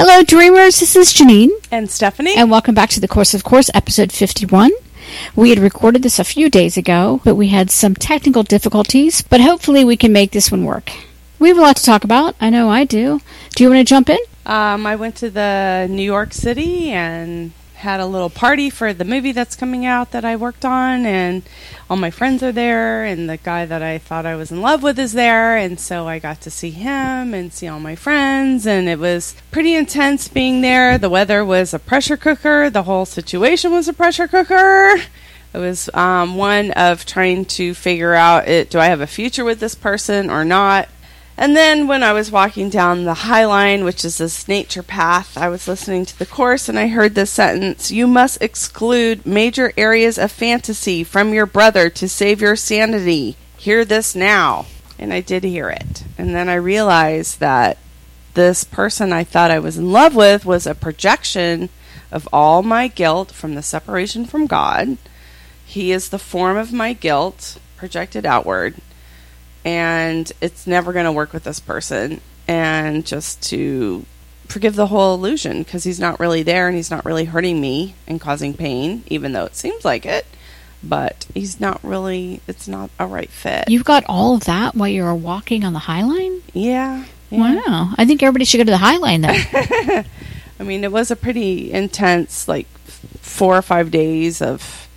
Hello, dreamers. This is Janine. And Stephanie. And welcome back to the Course of Course, episode 51. We had recorded this a few days ago, but we had some technical difficulties, but hopefully we can make this one work. We have a lot to talk about. I know I do. Do you want to jump in? Um, I went to the New York City and had a little party for the movie that's coming out that I worked on, and all my friends are there, and the guy that I thought I was in love with is there, and so I got to see him and see all my friends, and it was pretty intense being there. The weather was a pressure cooker, the whole situation was a pressure cooker. It was um, one of trying to figure out it, do I have a future with this person or not? And then when I was walking down the High Line, which is this nature path, I was listening to the course and I heard this sentence You must exclude major areas of fantasy from your brother to save your sanity. Hear this now. And I did hear it. And then I realized that this person I thought I was in love with was a projection of all my guilt from the separation from God. He is the form of my guilt projected outward and it's never going to work with this person and just to forgive the whole illusion because he's not really there and he's not really hurting me and causing pain even though it seems like it but he's not really it's not a right fit You've got all of that while you're walking on the High Line? yeah, yeah. Wow. I think everybody should go to the High Line though. i mean it was a pretty intense like four or five days of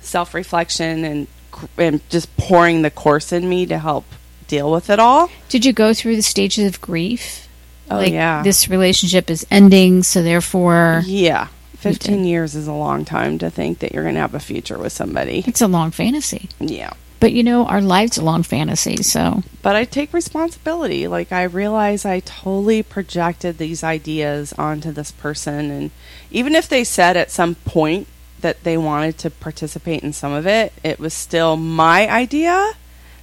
self-reflection and and just pouring the course in me to help deal with it all Did you go through the stages of grief? oh like yeah this relationship is ending, so therefore Yeah. 15 years is a long time to think that you're going to have a future with somebody. it's a long fantasy. Yeah. But you know, our life's a long fantasy, so But I take responsibility. Like, I realize I totally projected these ideas onto this person. And even if they said at some point that they wanted to participate in some of it, it was still my idea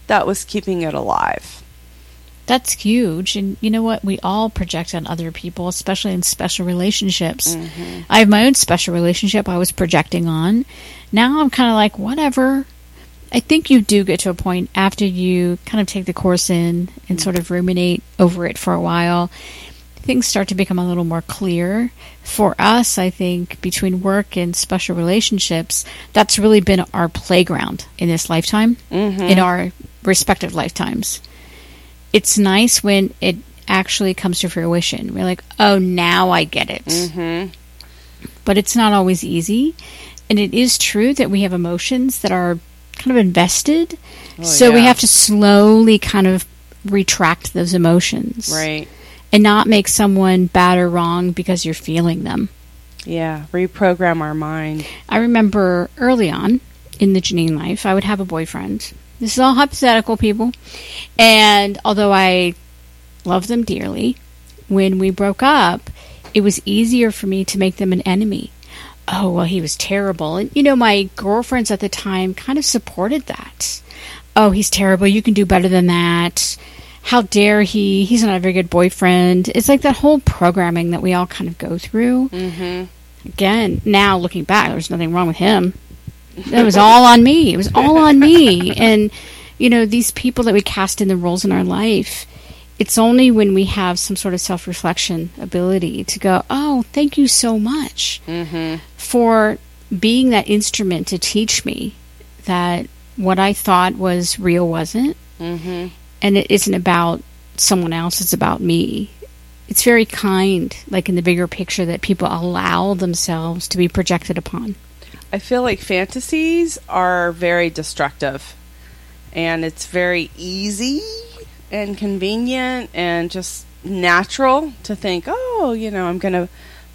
that was keeping it alive. that's huge. And you know what? We all project on other people, especially in special relationships. Mm-hmm. I have my own special relationship I was projecting on. Now I'm kind of like, whatever. I think you do get to a point after you kind of take the course in and sort of ruminate over it for a while. Things start to become a little more clear. For us, I think between work and special relationships, that's really been our playground in this lifetime, Mm-hmm. in our respective lifetimes. It's nice when it actually comes to fruition. We're like, oh, now I get it Mm-hmm. but it's not always easy. And it is true that we have emotions that are kind of invested. Oh, so we have to slowly kind of retract those emotions. Right. And not make someone bad or wrong because you're feeling them. Yeah. Reprogram our mind. I remember early on in the Janine life, I would have a boyfriend. This is all hypothetical, people. And although I love them dearly, when we broke up, it was easier for me to make them an enemy. Oh, well, he was terrible. And, you know, my girlfriends at the time kind of supported that. Oh, he's terrible. You can do better than that. How dare he? He's not a very good boyfriend. It's like that whole programming that we all kind of go through Mm-hmm. again, now looking back, there's nothing wrong with him. It was all on me. It was all on me. And, you know, these people that we cast in the roles in our life, it's only when we have some sort of self reflection ability to go, oh, thank you so much Mm-hmm. for being that instrument to teach me that what I thought was real wasn't. Mm-hmm. And it isn't about someone else, it's about me. It's very kind, like in the bigger picture, that people allow themselves to be projected upon. I feel like fantasies are very destructive. And it's very easy and convenient and just natural to think, oh, you know, I'm going to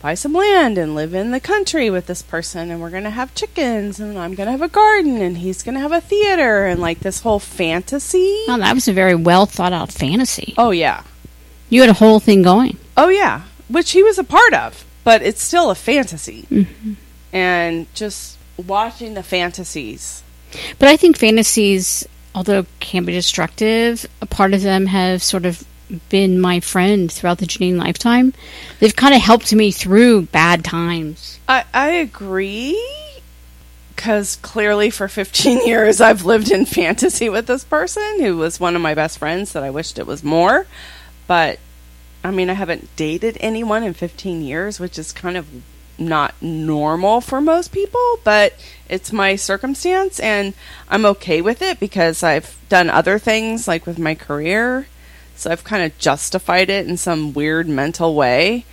buy some land and live in the country with this person and we're going to have chickens and I'm going to have a garden and he's going to have a theater and like this whole fantasy. Well, that was a very well thought out fantasy. Oh, yeah. You had a whole thing going. Oh, yeah. Which he was a part of, but it's still a fantasy. Mhm. And just watching the fantasies. But I think fantasies, although can be destructive, a part of them have sort of been my friend throughout the Janine lifetime. They've kind of helped me through bad times. I, I agree because clearly for 15 years I've lived in fantasy with this person who was one of my best friends that I wished it was more. But I mean, I haven't dated anyone in 15 years, which is kind of not normal for most people, but it's my circumstance and I'm okay with it because I've done other things like with my career. So I've kind of justified it in some weird mental way.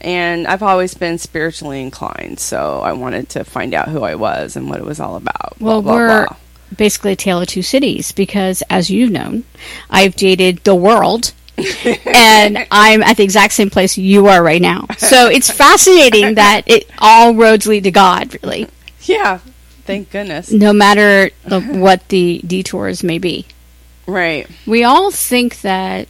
And I've always been spiritually inclined, so I wanted to find out who I was and what it was all about. Well, blah, blah, we're blah. basically a tale of two cities because, as you've known, I've dated the world. and I'm at the exact same place you are right now. So it's fascinating that it all roads lead to God, really, Yeah, thank goodness. no matter the, what the detours may be. Right. We all think that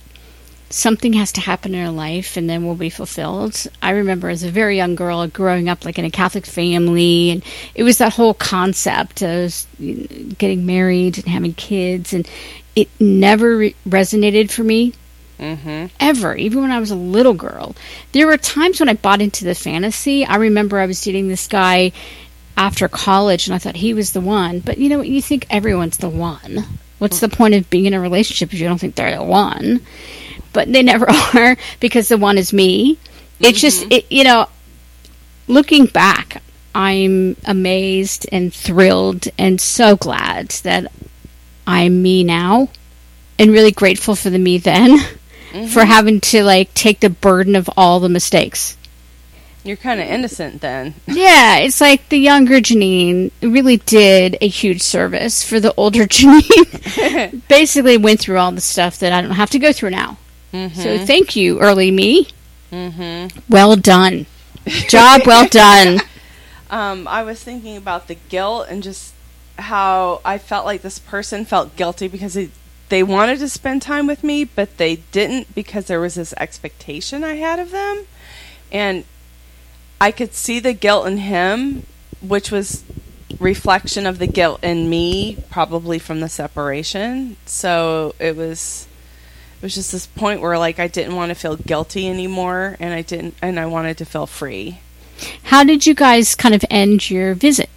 something has to happen in our life and then we'll be fulfilled. I remember as a very young girl growing up like in a Catholic family and it was that whole concept of getting married and having kids and it never re- resonated for me Mm-hmm. ever, even when I was a little girl. There were times when I bought into the fantasy. I remember I was dating this guy after college and I thought he was the one. But you know what? You think everyone's the one. What's the point of being in a relationship if you don't think they're the one? But they never are because the one is me. It's mm-hmm. just, it, you know, looking back, I'm amazed and thrilled and so glad that I'm me now and really grateful for the me then for mm-hmm. having to like take the burden of all the mistakes. You're kind of innocent then. Yeah, it's like the younger Janine really did a huge service for the older Janine. Basically, went through all the stuff that I don't have to go through now. So thank you, early me. Mm-hmm. Well done, job well done. Um, I was thinking about the guilt and just how I felt like this person felt guilty because they, they wanted to spend time with me, but they didn't because there was this expectation I had of them. And I could see the guilt in him, which was reflection of the guilt in me, probably from the separation. So it was it was just this point where like I didn't want to feel guilty anymore and I didn't and I wanted to feel free. How did you guys kind of end your visit?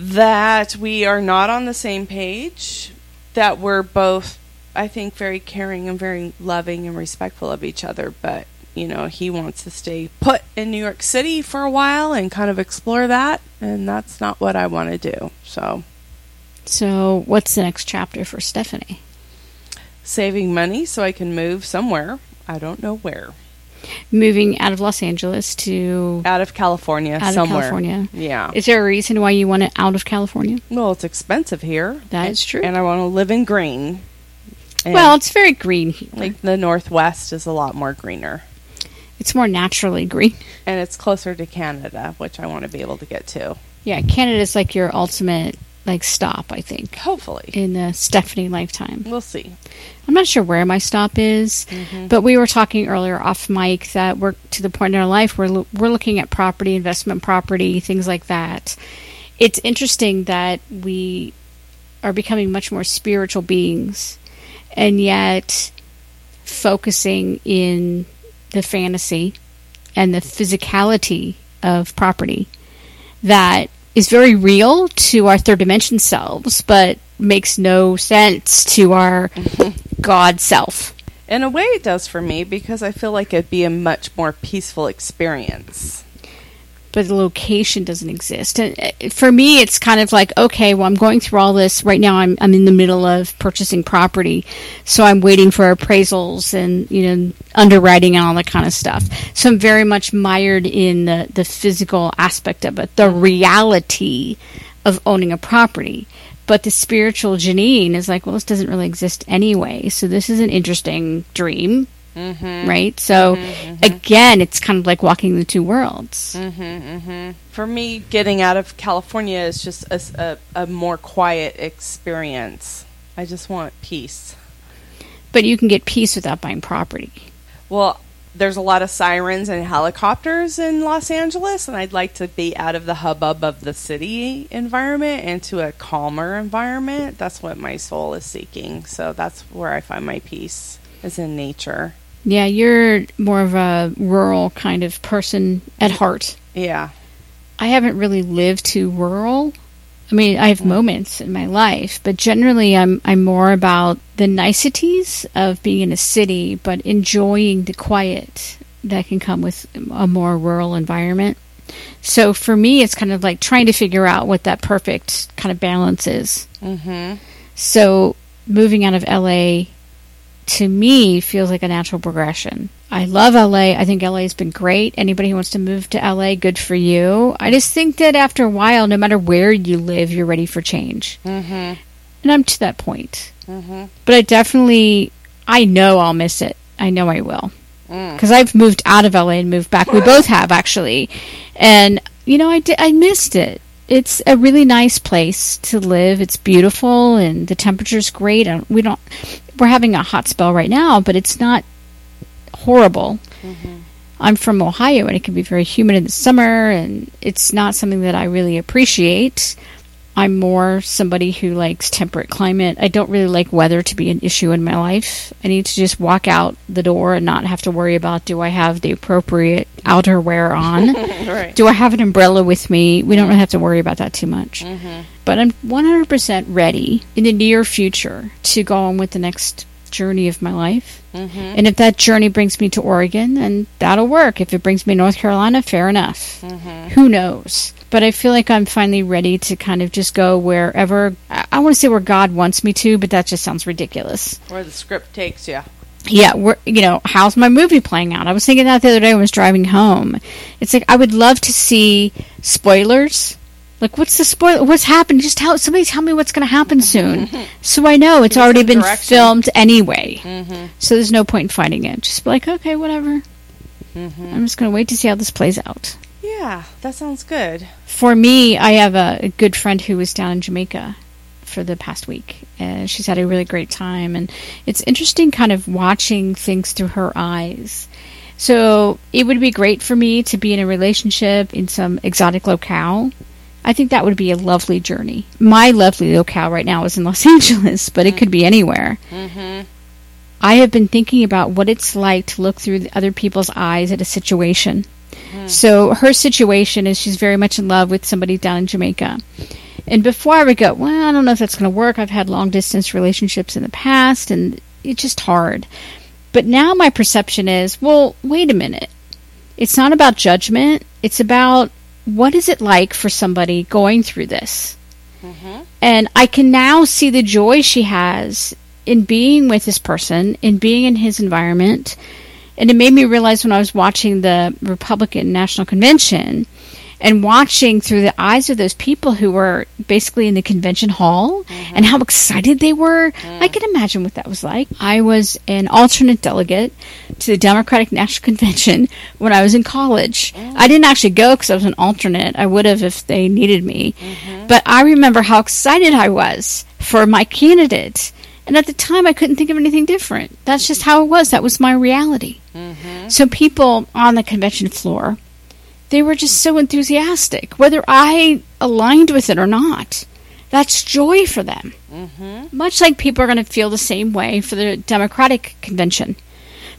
that we are not on the same page, that we're both, I think, very caring and very loving and respectful of each other, but, you know, he wants to stay put in New York City for a while and kind of explore that, and that's not what I want to do. So, So, what's the next chapter for Stephanie? saving money so I can move somewhere. I don't know where. Moving out of Los Angeles to Out of California, out of. California. Yeah. Is there a reason why you want it out of California? well, it's expensive here. That and, is true. And I want to live in green. And well, it's very green here. like the Northwest is a lot more greener. It's more naturally green. and it's closer to Canada, which I want to be able to get to. Yeah, Canada's like your ultimate like stop, I think, Hopefully, in the Stephanie lifetime. we'll see. I'm not sure where my stop is, mm-hmm. but we were talking earlier off mic that we're to the point in our life where we're looking at property, investment property, things like that. It's interesting that we are becoming much more spiritual beings, and yet focusing in the fantasy and the physicality of property that is very real to our third dimension selves, but makes no sense to our God self. In a way, it does for me because I feel like it'd be a much more peaceful experience. But the location doesn't exist. And uh, for me, it's kind of like, okay, well, I'm going through all this. Right now, I'm, I'm in the middle of purchasing property. So I'm waiting for appraisals and, you know, underwriting and all that kind of stuff. So I'm very much mired in the, the physical aspect of it, the reality of owning a property. But the spiritual Janine is like, well, this doesn't really exist anyway. So this is an interesting dream, Mm-hmm. right? So again, it's kind of like walking the two worlds. Mm-hmm, mm-hmm. For me, getting out of California is just a more quiet experience. I just want peace. But you can get peace without buying property. Well, there's a lot of sirens and helicopters in Los Angeles, and I'd like to be out of the hubbub of the city environment into a calmer environment. That's what my soul is seeking. So that's where I find my peace, is in nature. Yeah, you're more of a rural kind of person at heart. Yeah. I haven't really lived too rural. I mean, I have moments in my life, but generally I'm I'm more about the niceties of being in a city, but enjoying the quiet that can come with a more rural environment. So for me, it's kind of like trying to figure out what that perfect kind of balance is. Mm-hmm. So moving out of LA to me feels like a natural progression. I love LA. I think LA has been great. Anybody who wants to move to LA, good for you. I just think that after a while, no matter where you live, you're ready for change. Mm-hmm. And I'm to that point. Mm-hmm. But I definitely, I know I'll miss it. I know I will. Mm. Because I've moved out of LA and moved back. We both have, actually. And, you know, I, did, I missed it. It's a really nice place to live. It's beautiful and the temperature's great. Don't- We don't, we're having a hot spell right now, but it's not horrible. Mm-hmm. I'm from Ohio and it can be very humid in the summer and it's not something that I really appreciate. I'm more somebody who likes temperate climate. I don't really like weather to be an issue in my life. I need to just walk out the door and not have to worry about do I have the appropriate outerwear on? right. do I have an umbrella with me? We don't really have to worry about that too much. Mm-hmm. But I'm 100% ready in the near future to go on with the next journey of my life. Mm-hmm. And if that journey brings me to Oregon, then that'll work. If it brings me to North Carolina, fair enough. Mm-hmm. Who knows? But I feel like I'm finally ready to kind of just go wherever. I, I want to say where God wants me to, but that just sounds ridiculous. Where the script takes you. Yeah, you know, how's my movie playing out? I was thinking that the other day when I was driving home. It's like I would love to see spoilers. Like, what's the spoiler? What's happened? Just tell somebody tell me what's going to happen soon, so I know it's Give already been direction. filmed anyway. Mm-hmm. So there's no point in fighting it. Just be like, okay, whatever. Mm-hmm. I'm just going to wait to see how this plays out. Yeah, that sounds good. For me, I have a, a good friend who was down in Jamaica for the past week. And she's had a really great time. And it's interesting kind of watching things through her eyes. So it would be great for me to be in a relationship in some exotic locale. I think that would be a lovely journey. My lovely locale right now is in Los Angeles, but it could be anywhere. Mm-hmm. I have been thinking about what it's like to look through the other people's eyes at a situation. So her situation is she's very much in love with somebody down in Jamaica. And before I would go, well, I don't know if that's going to work. I've had long distance relationships in the past and it's just hard. But now my perception is, well, wait a minute. It's not about judgment. It's about what is it like for somebody going through this? Mm-hmm. And I can now see the joy she has in being with this person, in being in his environment. And it made me realize when I was watching the Republican National Convention and watching through the eyes of those people who were basically in the convention hall mm-hmm. and how excited they were. I mm. can imagine what that was like. I was an alternate delegate to the Democratic National Convention when I was in college. Mm. I didn't actually go because I was an alternate. I would have if they needed me. Mm-hmm. But I remember how excited I was for my candidate. And at the time, I couldn't think of anything different. That's just how it was. That was my reality. Mm-hmm. So people on the convention floor, they were just so enthusiastic, whether I aligned with it or not. That's joy for them. Mm-hmm. Much like people are going to feel the same way for the Democratic convention.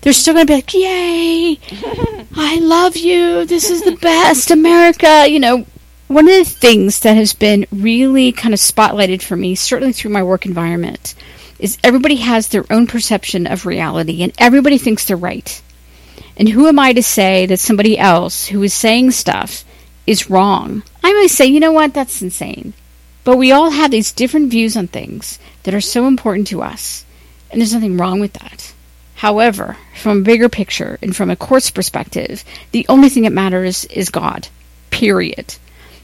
They're still going to be like, yay, I love you, this is the best, America. You know, one of the things that has been really kind of spotlighted for me, certainly through my work environment, is everybody has their own perception of reality and everybody thinks they're right. And who am I to say that somebody else who is saying stuff is wrong? I might say, you know what, that's insane. But we all have these different views on things that are so important to us, and there's nothing wrong with that. However, from a bigger picture and from a court's perspective, the only thing that matters is God. Period.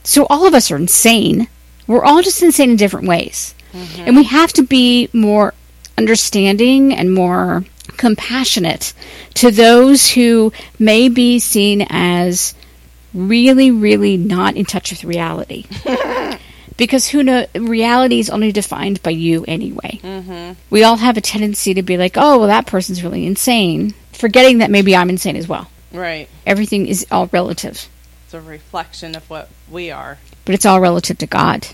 So all of us are insane. We're all just insane in different ways. And we have to be more understanding and more compassionate to those who may be seen as really, really not in touch with reality. because who know reality is only defined by you anyway. Mm-hmm. We all have a tendency to be like, oh, well, that person's really insane, forgetting that maybe I'm insane as well. Right. Everything is all relative, It's a reflection of what we are. but it's all relative to God.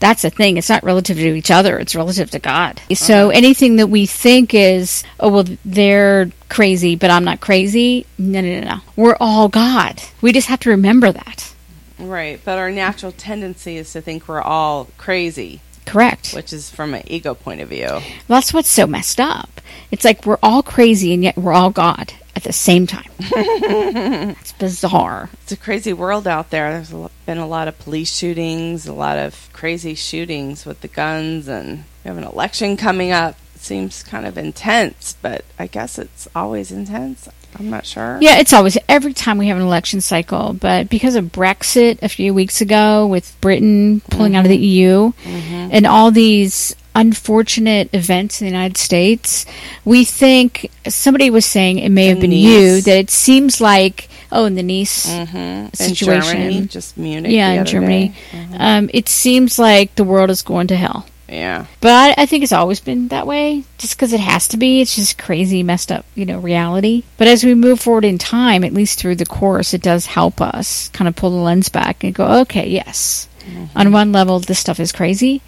That's the thing. It's not relative to each other. It's relative to God. So anything that we think is, oh, well, they're crazy, but I'm not crazy. No, no, no, no. We're all God. We just have to remember that. Right, but our natural tendency is to think we're all crazy, Correct. which is from an ego point of view. That's what's so messed up. It's like we're all crazy and yet we're all God at the same time. it's bizarre. It's a crazy world out there. There's a been a lot of police shootings, a lot of crazy shootings with the guns, and we have an election coming up. It seems kind of intense, but I guess it's always intense. I'm not sure. Yeah, it's always every time we have an election cycle, but because of Brexit a few weeks ago with Britain pulling out of the mm-hmm. EU mm-hmm. and all these unfortunate events in the United States, we think somebody was saying it may The have been Nice. you that it seems like oh in the Nice Mm-hmm. Situation. Germany, just Munich. yeah in Germany. Mm-hmm. um, it seems like the world is going to hell. Yeah. But I, I think it's always been that way, just because it has to be. It's just crazy, messed up, you know, reality. But as we move forward in time, at least through the course, it does help us kind of pull the lens back and go, okay, yes, on one level, this stuff is crazy.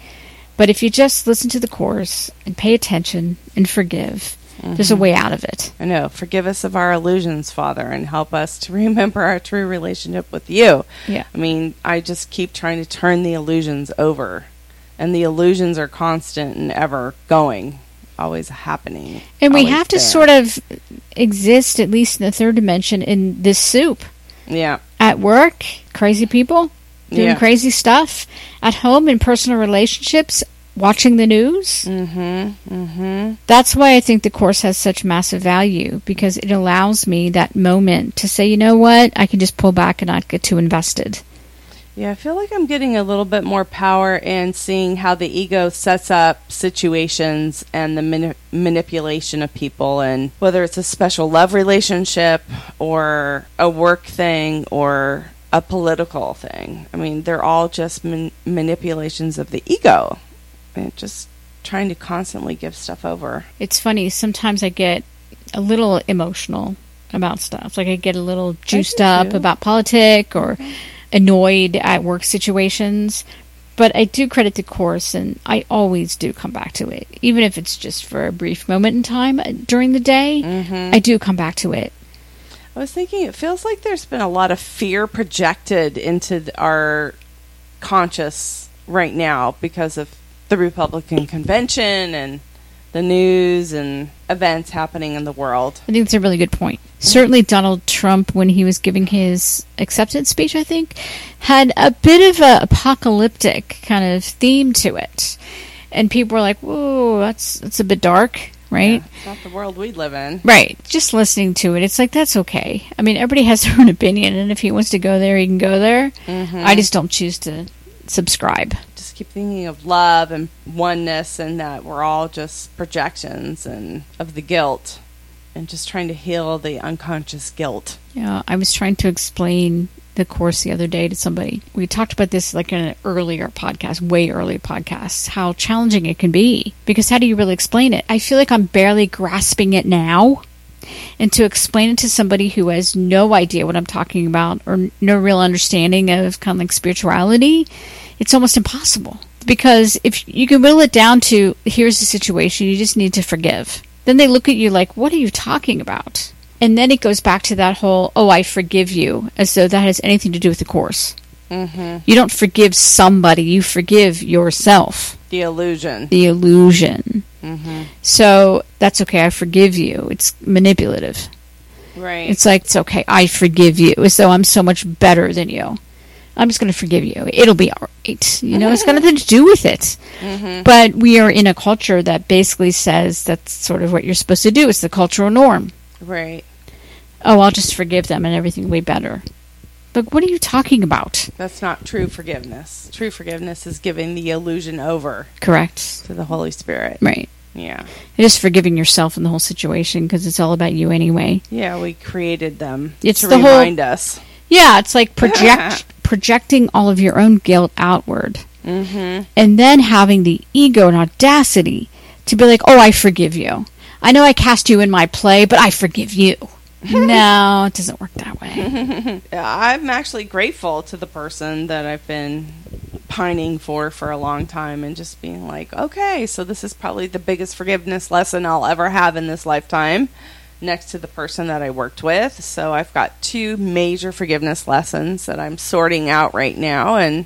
But if you just listen to the course and pay attention and forgive, there's a mm-hmm. way out of it. I know. Forgive us of our illusions, Father, and help us to remember our true relationship with you. Yeah. I mean, I just keep trying to turn the illusions over, and the illusions are constant and ever going, always happening. And we have to there. sort of exist, at least in the third dimension, in this soup. Yeah. at work, crazy people doing Yeah. crazy stuff. At home, in personal relationships, watching the news. Mm-hmm. Mm-hmm. That's why I think the course has such massive value because it allows me that moment to say, you know what, I can just pull back and not get too invested. Yeah, I feel like I'm getting a little bit more power in seeing how the ego sets up situations and the mani- manipulation of people, and whether it's a special love relationship or a work thing or a political thing. I mean, they're all just man- manipulations of the ego, and just trying to constantly give stuff over. It's funny, sometimes I get a little emotional about stuff. Like I get a little juiced up about politics or annoyed at work situations. But I do credit the course, and I always do come back to it, even if it's just for a brief moment in time uh, during the day. Mm-hmm. I do come back to it. I was thinking, it feels like there's been a lot of fear projected into our conscious right now because of the Republican convention and the news and events happening in the world. I think that's a really good point. Certainly, Donald Trump, when he was giving his acceptance speech, I think, had a bit of a apocalyptic kind of theme to it, and people were like, "Whoa, that's that's a bit dark, right?" Yeah, it's not the world we live in. Right. Just listening to it, it's like that's okay. I mean, everybody has their own opinion, and if he wants to go there, he can go there. Mhm. I just don't choose to subscribe. just keep thinking of love and oneness and that we're all just projections and of the guilt and just trying to heal the unconscious guilt. Yeah, I was trying to explain the course the other day to somebody. We talked about this like in an earlier podcast, way earlier podcast, how challenging it can be. Because how do you really explain it? I feel like I'm barely grasping it now. And to explain it to somebody who has no idea what I'm talking about or no real understanding of kind of like spirituality, it's almost impossible. Because if you can whittle it down to here's the situation, you just need to forgive. Then they look at you like, what are you talking about? And then it goes back to that whole, oh, I forgive you, as though that has anything to do with the course. Mm-hmm. You don't forgive somebody, you forgive yourself. The illusion. The illusion. Mm-hmm. So that's okay, I forgive you. It's manipulative. Right. It's like, it's okay, I forgive you, as though I'm so much better than you. I'm just going to forgive you. It'll be all right. You know, it's got nothing to do with it. mm-hmm. But we are in a culture that basically says that's sort of what you're supposed to do. It's the cultural norm. Right. Oh, I'll just forgive them and everything will be better. But what are you talking about? That's not true forgiveness. True forgiveness is giving the illusion over Correct. to the Holy Spirit. Right. Yeah. Just forgiving yourself in the whole situation because it's all about you anyway. Yeah, we created them It's to the whole- remind us. Yeah, it's like project projecting all of your own guilt outward Mm-hmm. and then having the ego and audacity to be like, "Oh, I forgive you. I know I cast you in my play, but I forgive you." No, it doesn't work that way. I'm actually grateful to the person that I've been pining for for a long time and just being like, okay, so this is probably the biggest forgiveness lesson I'll ever have in this lifetime. next to the person that I worked with. So I've got two major forgiveness lessons that I'm sorting out right now, and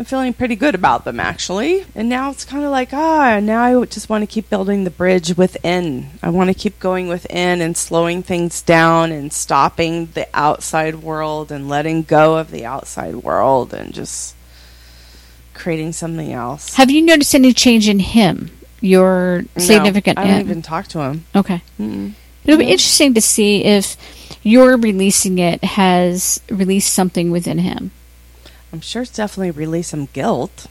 I'm feeling pretty good about them actually. And now it's kind of like, ah, now I just want to keep building the bridge within. I want to keep going within and slowing things down and stopping the outside world and letting go of the outside world and just creating something else. Have you noticed any change in him? Your significant no, I don't yeah. even talk to him. Okay. Mm-mm. It'll be interesting to see if your releasing it has released something within him. I'm sure it's definitely release some guilt.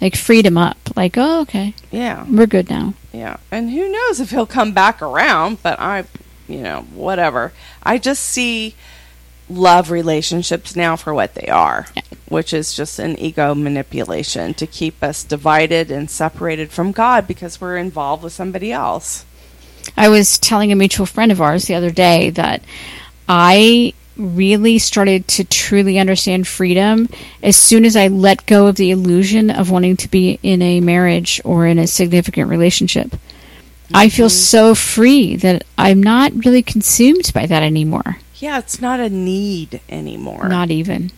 Like freed him up. Like, oh, okay. Yeah. We're good now. Yeah, and who knows if he'll come back around, but I, you know, whatever. I just see love relationships now for what they are, Yeah. which is just an ego manipulation to keep us divided and separated from God because we're involved with somebody else. I was telling a mutual friend of ours the other day that I really started to truly understand freedom as soon as I let go of the illusion of wanting to be in a marriage or in a significant relationship. I mm-hmm. feel so free that I'm not really consumed by that anymore. Yeah, it's not a need anymore. Not even.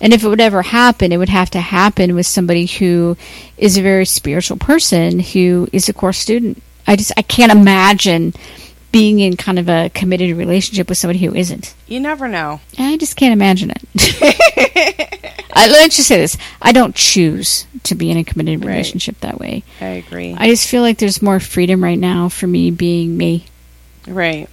And if it would ever happen, it would have to happen with somebody who is a very spiritual person who is a course student. I just I can't imagine being in kind of a committed relationship with somebody who isn't. you never know. I just can't imagine it. I, let's just say this: I don't choose to be in a committed Right. relationship that way. I agree. I just feel like there's more freedom right now for me being me. Right.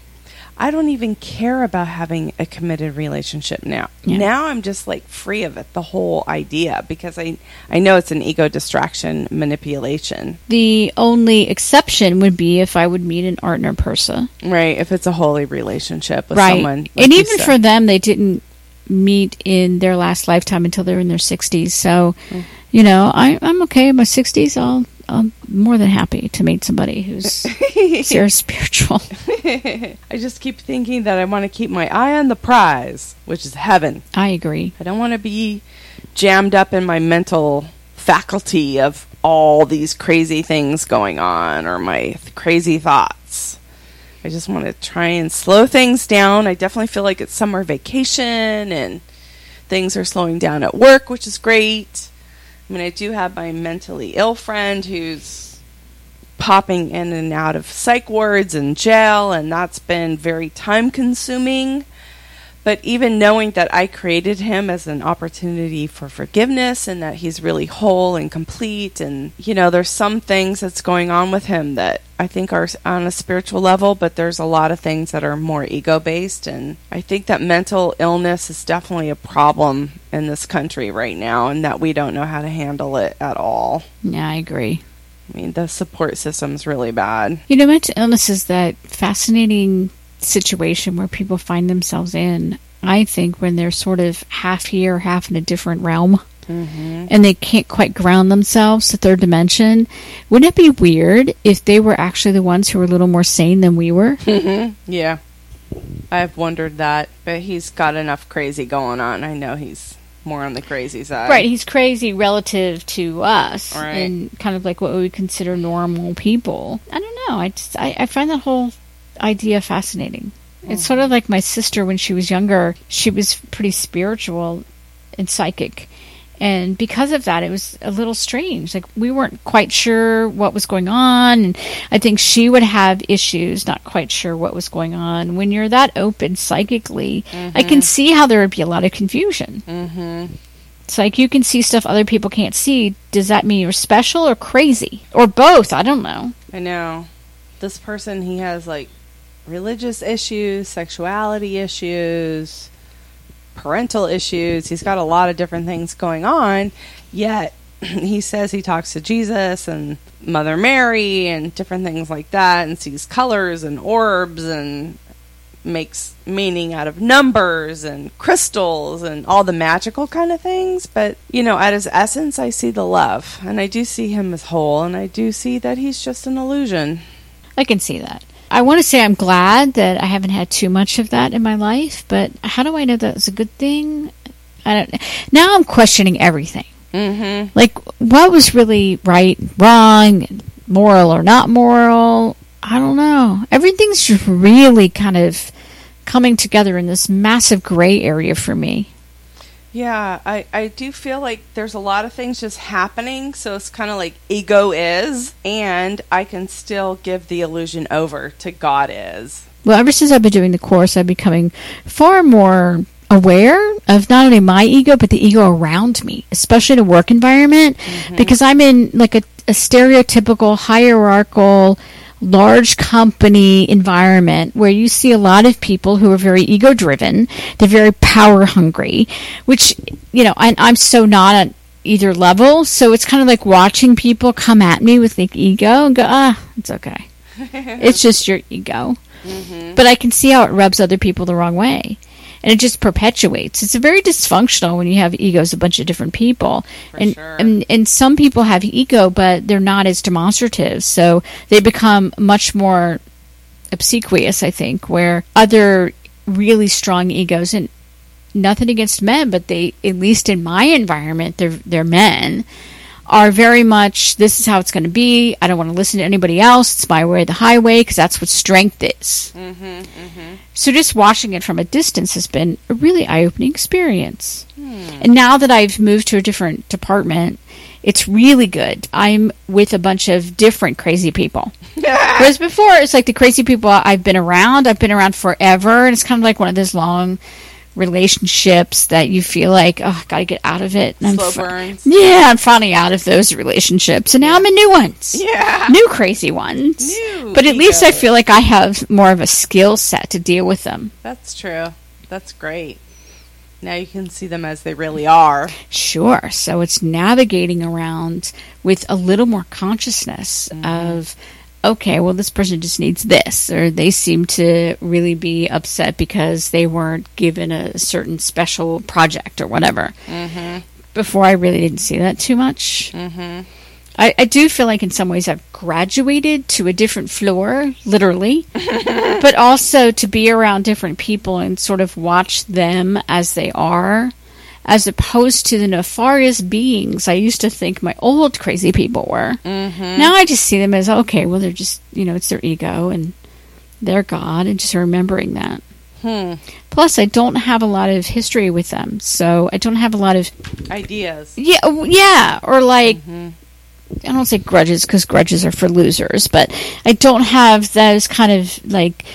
I don't even care about having a committed relationship now. Yeah. Now I'm just like free of it, the whole idea, because I I know it's an ego distraction manipulation. The only exception would be if I would meet an art nerd person. Right. If it's a holy relationship with right. someone. like and even said. for them, they didn't meet in their last lifetime until they're in their 60s. So, Mm. you know, I, I'm okay in my 60s. I'll, I'm more than happy to meet somebody who's very spiritual. I just keep thinking that I want to keep my eye on the prize, which is heaven. I agree. I don't want to be jammed up in my mental faculty of all these crazy things going on or my th- crazy thoughts. I just want to try and slow things down. I definitely feel like it's summer vacation and things are slowing down at work, which is great. I mean, I do have my mentally ill friend who's popping in and out of psych wards and jail, and that's been very time consuming. But even knowing that I created him as an opportunity for forgiveness and that he's really whole and complete, and you know, there's some things that's going on with him that I think are on a spiritual level, but there's a lot of things that are more ego based. And I think that mental illness is definitely a problem in this country right now, and that we don't know how to handle it at all. Yeah, I agree. I mean, the support system's really bad. You know, mental illness is that fascinating situation where people find themselves in, I think, when they're sort of half here, half in a different realm. Mm-hmm. and they can't quite ground themselves to third dimension. Wouldn't it be weird if they were actually the ones who were a little more sane than we were? Yeah. I've wondered that, but he's got enough crazy going on. I know he's more on the crazy side. right, he's crazy relative to us, Right. and kind of like what we would consider normal people. I don't know. I just I, I find that whole idea fascinating. It's sort of like my sister when she was younger. She was pretty spiritual and psychic. And because of that, it was a little strange. Like, we weren't quite sure what was going on. And I think she would have issues, not quite sure what was going on. When you're that open psychically, I can see how there would be a lot of confusion. Mm-hmm. It's like you can see stuff other people can't see. Does that mean you're special or crazy? Or both? I don't know. I know. This person, he has like religious issues, sexuality issues, parental issues. He's got a lot of different things going on, yet he says he talks to Jesus and Mother Mary and different things like that and sees colors and orbs and makes meaning out of numbers and crystals and all the magical kind of things. But, you know, at his essence, I see the love and I do see him as whole and I do see that he's just an illusion. I can see that. I want to say I'm glad that I haven't had too much of that in my life, but how do I know that's a good thing? I don't. Now I'm questioning everything. Mm-hmm. Like, what was really right, wrong, moral or not moral? I don't know. Everything's just really kind of coming together in this massive gray area for me. Yeah, I, I do feel like there's a lot of things just happening. So it's kind of like ego is, and I can still give the illusion over to God is. Well, ever since I've been doing the course, I'm becoming far more aware of not only my ego, but the ego around me, especially in a work environment, mm-hmm. because I'm in like a, a stereotypical hierarchical large company environment where you see a lot of people who are very ego driven they're very power hungry which you know I, i'm so not at either level. So it's kind of like watching people come at me with like ego and go ah it's okay. It's just your ego. But i can see how it rubs other people the wrong way and it just perpetuates. It's very dysfunctional when you have egos a bunch of different people. And, sure. and and some people have ego but they're not as demonstrative. So they become much more obsequious i think where other really strong egos and nothing against men but they at least in my environment they're they're men are very much this is how it's going to be. I don't want to listen to anybody else. It's my way or the highway because that's what strength is. Mm-hmm, mm-hmm. So just watching it from a distance has been a really eye-opening experience. Hmm. And now that I've moved to a different department, it's really good. I'm with a bunch of different crazy people. Whereas before, it's like the crazy people I've been around, I've been around forever, and it's kind of like one of those long relationships that you feel like, oh, I gotta get out of it. And Slow I'm fi- burns. yeah, I'm finally out of those relationships, and now I'm in new ones. Yeah. New crazy ones. New but at least I feel like I have more of a skill set to deal with them. That's true. That's great. Now you can see them as they really are. Sure. So it's navigating around with a little more consciousness mm-hmm. of, okay, well, this person just needs this, or they seem to really be upset because they weren't given a certain special project or whatever. Before, I really didn't see that too much. Mm-hmm. I, I do feel like in some ways I've graduated to a different floor, literally, but also to be around different people and sort of watch them as they are, as opposed to the nefarious beings I used to think my old crazy people were. Mm-hmm. Now I just see them as okay, well, they're just, you know, it's their ego and their God, and just remembering that. Hmm. Plus, I don't have a lot of history with them, so I don't have a lot of Ideas. yeah, yeah, or like I don't say grudges because grudges are for losers, but I don't have those kind of like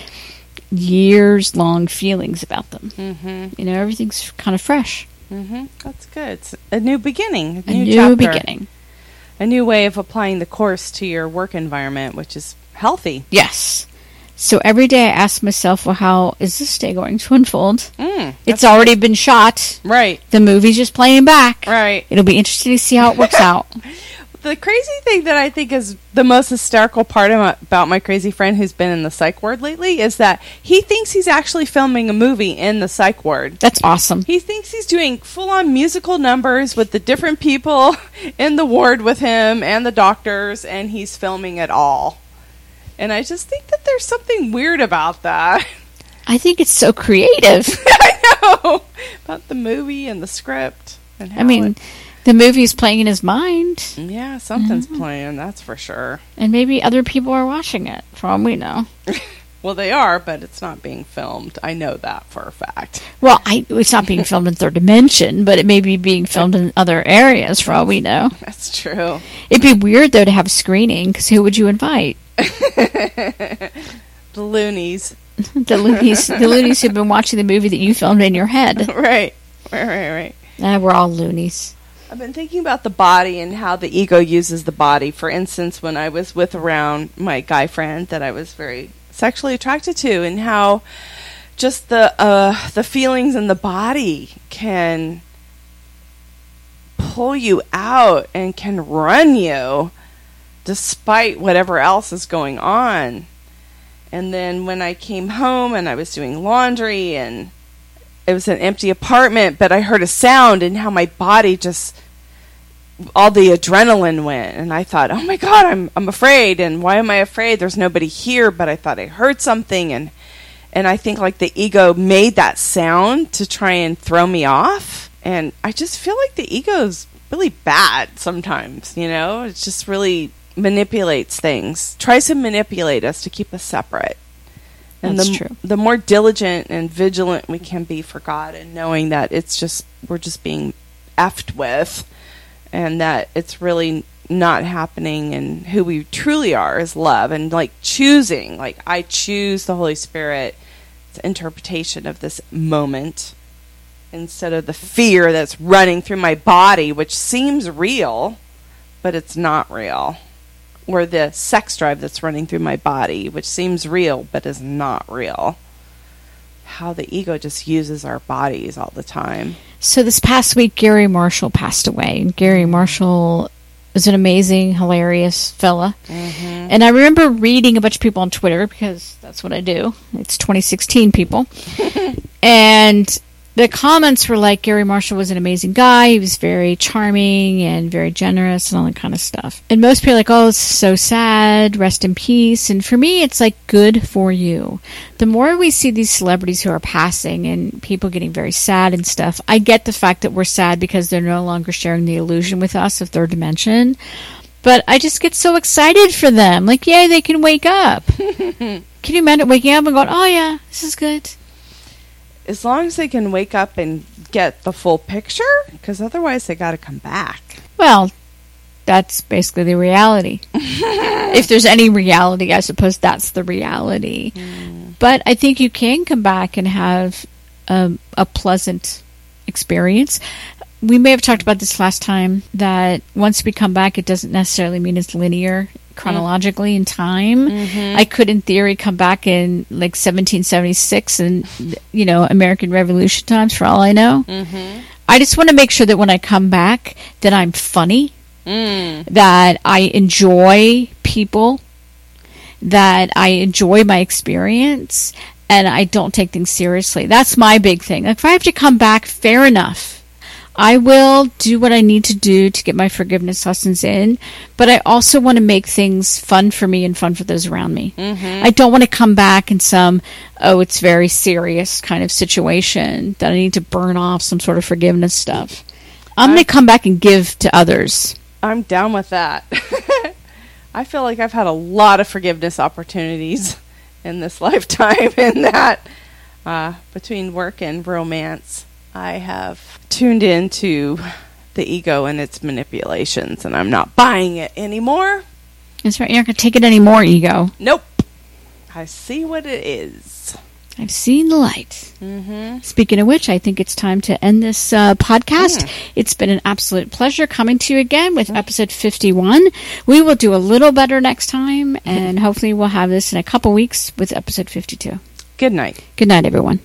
years long feelings about them. Mm-hmm. You know, everything's kind of fresh, Mm-hmm. That's good. It's a new beginning. A a new, new chapter. beginning. A new way of applying the course to your work environment, which is healthy. Yes. So every day I ask myself, well, how is this day going to unfold? Mm, It's already been shot. right. The movie's just playing back. Right. It'll be interesting to see how it works out. The crazy thing that I think is the most hysterical part about my crazy friend who's been in the psych ward lately is that he thinks he's actually filming a movie in the psych ward. That's awesome. He thinks he's doing full on musical numbers with the different people in the ward with him and the doctors, and he's filming it all. And I just think that there's something weird about that. I think it's so creative. I know about the movie and the script. And I mean, it- the movie's playing in his mind. yeah, something's Mm-hmm. playing. That's for sure. And maybe other people are watching it, for all we know. Well, they are, but it's not being filmed. I know that for a fact. Well, I, it's not being filmed in third dimension, but it may be being filmed in other areas, for all we know. That's true. It'd be weird, though, to have a screening, because who would you invite? The loonies. The loonies, the loonies who've been watching the movie that you filmed in your head. right. Right, right, right. Uh, we're all loonies. I've been thinking about the body and how the ego uses the body. For instance, when I was with around my guy friend that I was very sexually attracted to, and how just the uh, the feelings in the body can pull you out and can run you despite whatever else is going on. And then when I came home and I was doing laundry and it was an empty apartment, but I heard a sound and how my body just all the adrenaline went and I thought, "Oh my god, I'm I'm afraid." And why am I afraid? There's nobody here, but I thought I heard something and and I think like the ego made that sound to try and throw me off. And I just feel like the ego's really bad sometimes, you know? It just really manipulates things, tries to manipulate us to keep us separate. And That's the, true. the more diligent and vigilant we can be for God and knowing that it's just, we're just being effed with and that it's really not happening and who we truly are is love and like choosing, like I choose the Holy Spirit interpretation of this moment instead of the fear that's running through my body, which seems real, but it's not real. Or the sex drive that's running through my body, which seems real, but is not real. How the ego just uses our bodies all the time. So this past week, Gary Marshall passed away. And Gary Marshall is an amazing, hilarious fella. Mm-hmm. And I remember reading a bunch of people on Twitter because that's what I do. It's 2016 people. and the comments were like Gary Marshall was an amazing guy. He was very charming and very generous and all that kind of stuff. And most people are like, oh, it's so sad. Rest in peace. And for me, it's like, good for you. The more we see these celebrities who are passing and people getting very sad and stuff, I get the fact that we're sad because they're no longer sharing the illusion with us of third dimension. But I just get so excited for them. Like, yay, they can wake up. can you imagine waking up and going, oh, yeah, this is good? As long as they can wake up and get the full picture, because otherwise they got to come back. Well, that's basically the reality. if there's any reality, I suppose that's the reality. But I think you can come back and have um, a pleasant experience. We may have talked about this last time that once we come back, it doesn't necessarily mean it's linear chronologically in time. Mm-hmm. I could, in theory, come back in like 1776 and, you know, American Revolution times for all I know. Mm-hmm. I just want to make sure that when I come back, that I'm funny, mm. that I enjoy people, that I enjoy my experience, and I don't take things seriously. That's my big thing. Like if I have to come back, fair enough. I will do what I need to do to get my forgiveness lessons in, but I also want to make things fun for me and fun for those around me. I don't want to come back in some, oh, it's very serious kind of situation that I need to burn off some sort of forgiveness stuff. I'm going to come back and give to others. I'm down with that. I feel like I've had a lot of forgiveness opportunities in this lifetime, in that uh, between work and romance, I have tuned into the ego and its manipulations, and I'm not buying it anymore. That's right. You're not going to take it anymore, ego. Nope. I see what it is. I've seen the light. Mm-hmm. Speaking of which, I think it's time to end this uh, podcast. It's been an absolute pleasure coming to you again with episode 51. We will do a little better next time, and hopefully, we'll have this in a couple weeks with episode 52. Good night. Good night, everyone.